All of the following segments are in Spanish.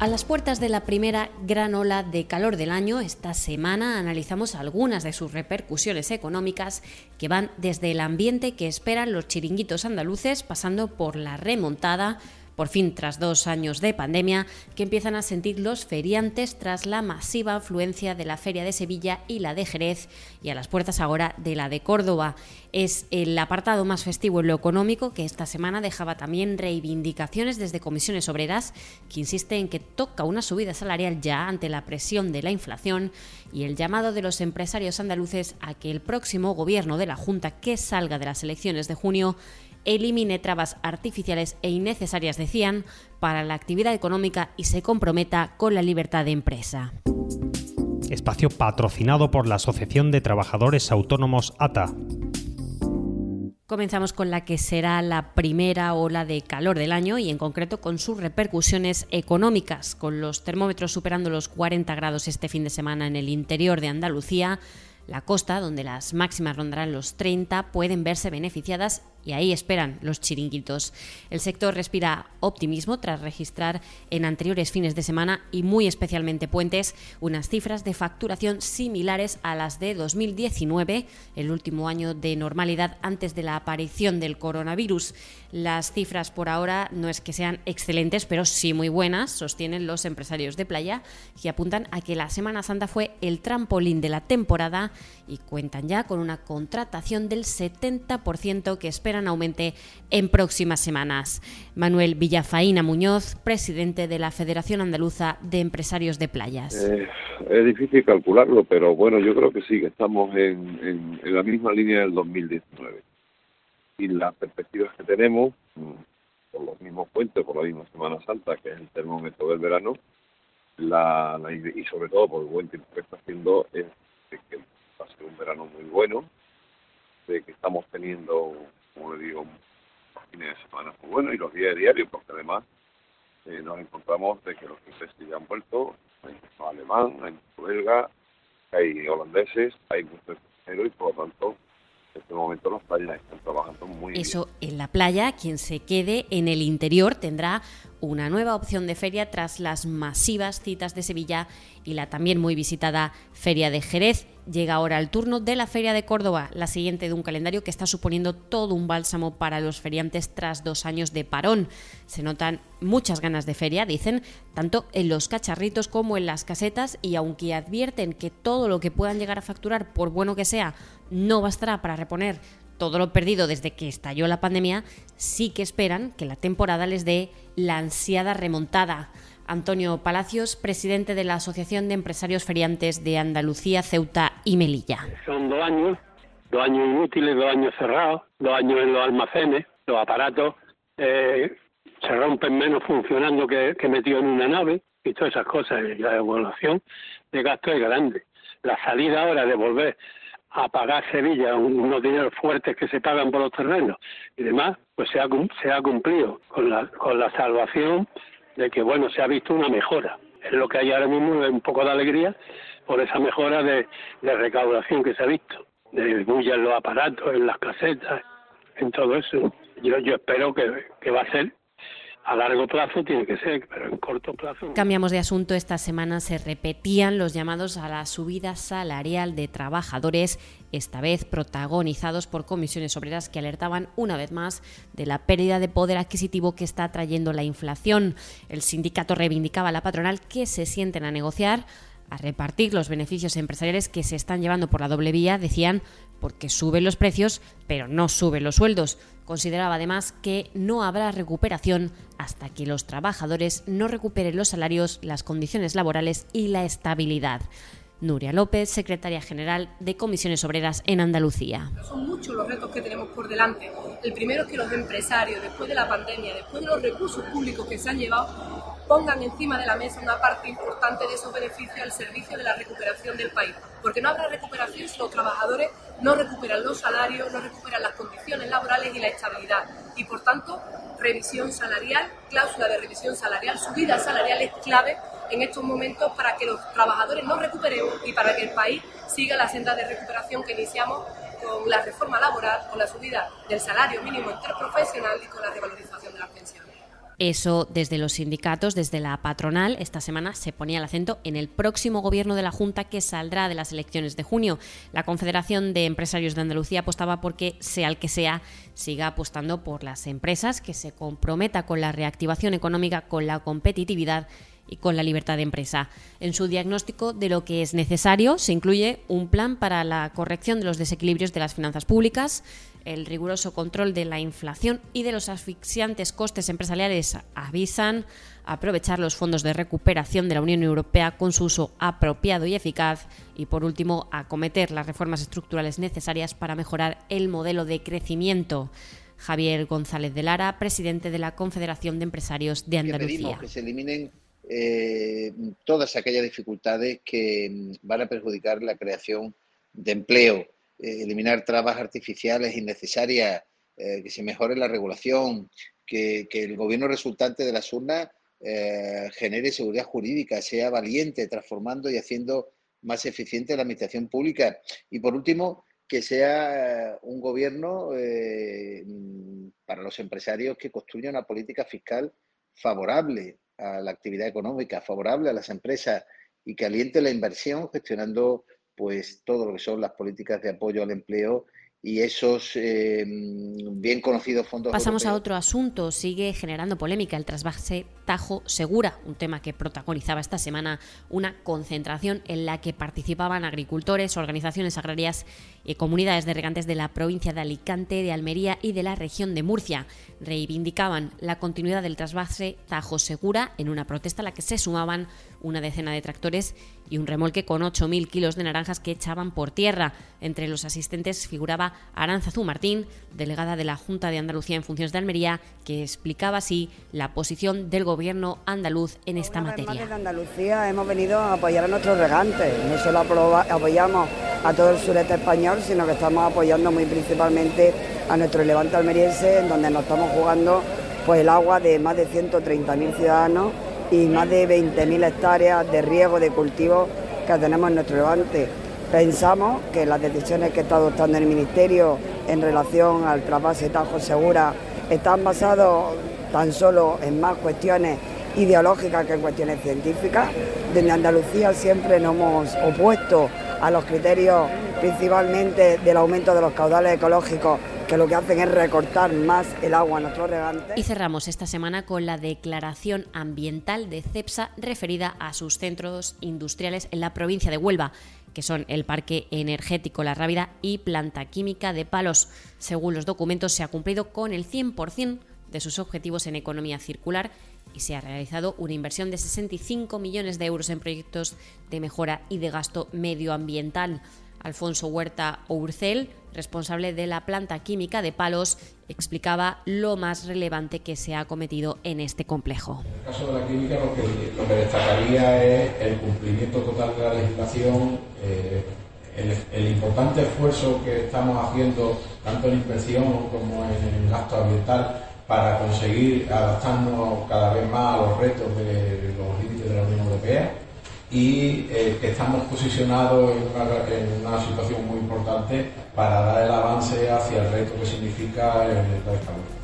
A las puertas de la primera gran ola de calor del año, esta semana analizamos algunas de sus repercusiones económicas que van desde el ambiente que esperan los chiringuitos andaluces, pasando por la remontada por fin tras dos años de pandemia, que empiezan a sentir los feriantes tras la masiva afluencia de la Feria de Sevilla y la de Jerez, y a las puertas ahora de la de Córdoba. Es el apartado más festivo en lo económico que esta semana dejaba también reivindicaciones desde comisiones obreras, que insiste en que toca una subida salarial ya ante la presión de la inflación y el llamado de los empresarios andaluces a que el próximo gobierno de la Junta que salga de las elecciones de junio elimine trabas artificiales e innecesarias, decían, para la actividad económica y se comprometa con la libertad de empresa. Espacio patrocinado por la Asociación de Trabajadores Autónomos ATA. Comenzamos con la que será la primera ola de calor del año y en concreto con sus repercusiones económicas, con los termómetros superando los 40 grados este fin de semana en el interior de Andalucía. La costa, donde las máximas rondarán los 30, pueden verse beneficiadas y ahí esperan los chiringuitos. El sector respira optimismo tras registrar en anteriores fines de semana y muy especialmente puentes unas cifras de facturación similares a las de 2019, el último año de normalidad antes de la aparición del coronavirus. Las cifras por ahora no es que sean excelentes, pero sí muy buenas, sostienen los empresarios de playa, que apuntan a que la Semana Santa fue el trampolín de la temporada y cuentan ya con una contratación del 70% que espera esperan aumente en próximas semanas. Manuel Villafaína Muñoz, presidente de la Federación Andaluza de Empresarios de Playas. Eh, es difícil calcularlo, pero bueno, yo creo que sí, que estamos en, en, la misma línea del 2019. Y las perspectivas que tenemos, mm, por los mismos puentes, por la misma Semana Santa, que es el termómetro del verano, la, y sobre todo por el buen tiempo que está haciendo, es que va a ser un verano muy bueno, de que estamos teniendo le digo, fines de semana muy bueno y los días diarios, porque además eh, nos encontramos de que los ingleses ya han vuelto, hay mucho alemán, hay mucho belga, hay holandeses, hay mucho extranjero y por lo tanto en este momento los playas están trabajando muy Eso en la playa, quien se quede en el interior tendrá una nueva opción de feria tras las masivas citas de Sevilla y la también muy visitada Feria de Jerez. Llega ahora el turno de la Feria de Córdoba, la siguiente de un calendario que está suponiendo todo un bálsamo para los feriantes tras dos años de parón. Se notan muchas ganas de feria, dicen, tanto en los cacharritos como en las casetas y aunque advierten que todo lo que puedan llegar a facturar, por bueno que sea, no bastará para reponer todo lo perdido desde que estalló la pandemia, sí que esperan que la temporada les dé la ansiada remontada. Antonio Palacios, presidente de la Asociación de Empresarios Feriantes de Andalucía, Ceuta y Melilla. Son dos años, dos años inútiles, dos años cerrados, dos años en los almacenes, los aparatos eh, se rompen menos funcionando que, que metido en una nave y todas esas cosas. La evaluación de gasto es grande. La salida ahora de volver a pagar Sevilla unos dineros fuertes que se pagan por los terrenos y demás, pues se ha, se ha cumplido con la, con la salvación de que, bueno, se ha visto una mejora. Es lo que hay ahora mismo, un poco de alegría por esa mejora de, recaudación que se ha visto, de bulla en los aparatos, en las casetas, en todo eso. Yo, yo espero que va a ser a largo plazo tiene que ser, pero en corto plazo. Cambiamos de asunto. Esta semana se repetían los llamados a la subida salarial de trabajadores, esta vez protagonizados por comisiones obreras que alertaban una vez más de la pérdida de poder adquisitivo que está trayendo la inflación. El sindicato reivindicaba a la patronal que se sienten a negociar a repartir los beneficios empresariales que se están llevando por la doble vía, decían, porque suben los precios, pero no suben los sueldos. Consideraba además que no habrá recuperación hasta que los trabajadores no recuperen los salarios, las condiciones laborales y la estabilidad. Nuria López, secretaria general de Comisiones Obreras en Andalucía. Son muchos los retos que tenemos por delante. El primero es que los empresarios, después de la pandemia, después de los recursos públicos que se han llevado, pongan encima de la mesa una parte importante de esos beneficios al servicio de la recuperación del país. Porque no habrá recuperación si los trabajadores no recuperan los salarios, no recuperan las condiciones laborales y la estabilidad. Y por tanto, revisión salarial, cláusula de revisión salarial, subida salarial es clave en estos momentos para que los trabajadores nos recuperemos y para que el país siga la senda de recuperación que iniciamos con la reforma laboral, con la subida del salario mínimo interprofesional y con la revalorización de las pensiones. Eso desde los sindicatos, desde la patronal, esta semana se ponía el acento en el próximo gobierno de la Junta que saldrá de las elecciones de junio. La Confederación de Empresarios de Andalucía apostaba porque, sea el que sea, siga apostando por las empresas, que se comprometa con la reactivación económica, con la competitividad y con la libertad de empresa. En su diagnóstico de lo que es necesario se incluye un plan para la corrección de los desequilibrios de las finanzas públicas, el riguroso control de la inflación y de los asfixiantes costes empresariales avisan aprovechar los fondos de recuperación de la Unión Europea con su uso apropiado y eficaz y por último acometer las reformas estructurales necesarias para mejorar el modelo de crecimiento. Javier González de Lara, presidente de la Confederación de Empresarios de Andalucía. Que se eliminen eh, todas aquellas dificultades que mm, van a perjudicar la creación de empleo, eh, eliminar trabas artificiales innecesarias, eh, que se mejore la regulación, que, el gobierno resultante de las urnas genere seguridad jurídica, sea valiente, transformando y haciendo más eficiente la administración pública. Y por último, que sea un gobierno para los empresarios que construya una política fiscal favorable a la actividad económica, favorable a las empresas y que aliente la inversión gestionando pues todo lo que son las políticas de apoyo al empleo y esos eh, bien conocidos fondos. Pasamos a otro asunto. Sigue generando polémica el trasvase Tajo Segura, un tema que protagonizaba esta semana una concentración en la que participaban agricultores, organizaciones agrarias y comunidades de regantes de la provincia de Alicante, de Almería y de la región de Murcia. Reivindicaban la continuidad del trasvase Tajo Segura en una protesta a la que se sumaban una decena de tractores y un remolque con 8.000 kilos de naranjas que echaban por tierra. Entre los asistentes figuraba Aranzazú Martín, delegada de la Junta de Andalucía en Funciones de Almería, que explicaba así la posición del gobierno andaluz en esta materia. En Andalucía hemos venido a apoyar a nuestros regantes, no solo apoyamos a todo el sureste español, sino que estamos apoyando muy principalmente a nuestro levante almeriense, en donde nos estamos jugando pues el agua de más de 130.000 ciudadanos y más de 20.000 hectáreas de riego de cultivos que tenemos en nuestro levante. Pensamos que las decisiones que está adoptando el Ministerio en relación al trasvase Tajo Segura están basadas tan solo en más cuestiones ideológicas que en cuestiones científicas. Desde Andalucía siempre nos hemos opuesto a los criterios principalmente del aumento de los caudales ecológicos que lo que hacen es recortar más el agua a nuestros regantes. Y cerramos esta semana con la declaración ambiental de CEPSA referida a sus centros industriales en la provincia de Huelva que son el Parque Energético La Rábida y Planta Química de Palos. Según los documentos, se ha cumplido con el 100% de sus objetivos en economía circular y se ha realizado una inversión de 65 millones de euros en proyectos de mejora y de gasto medioambiental. Alfonso Huerta Ourcel, responsable de la planta química de Palos, explicaba lo más relevante que se ha cometido en este complejo. En el caso de la química lo que, destacaría es el cumplimiento total de la legislación, eh, el, importante esfuerzo que estamos haciendo tanto en inspección como en el gasto ambiental para conseguir adaptarnos cada vez más a los retos de los límites de la Unión Europea y eh, estamos posicionados en una, situación muy importante para dar el avance hacia el reto que significa el descarbonización.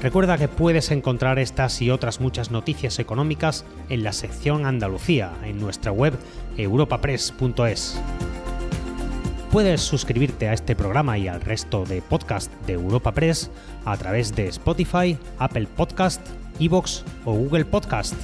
Recuerda que puedes encontrar estas y otras muchas noticias económicas en la sección Andalucía en nuestra web europapress.es. Puedes suscribirte a este programa y al resto de podcast de Europa Press a través de Spotify, Apple Podcast, Evox o Google Podcast.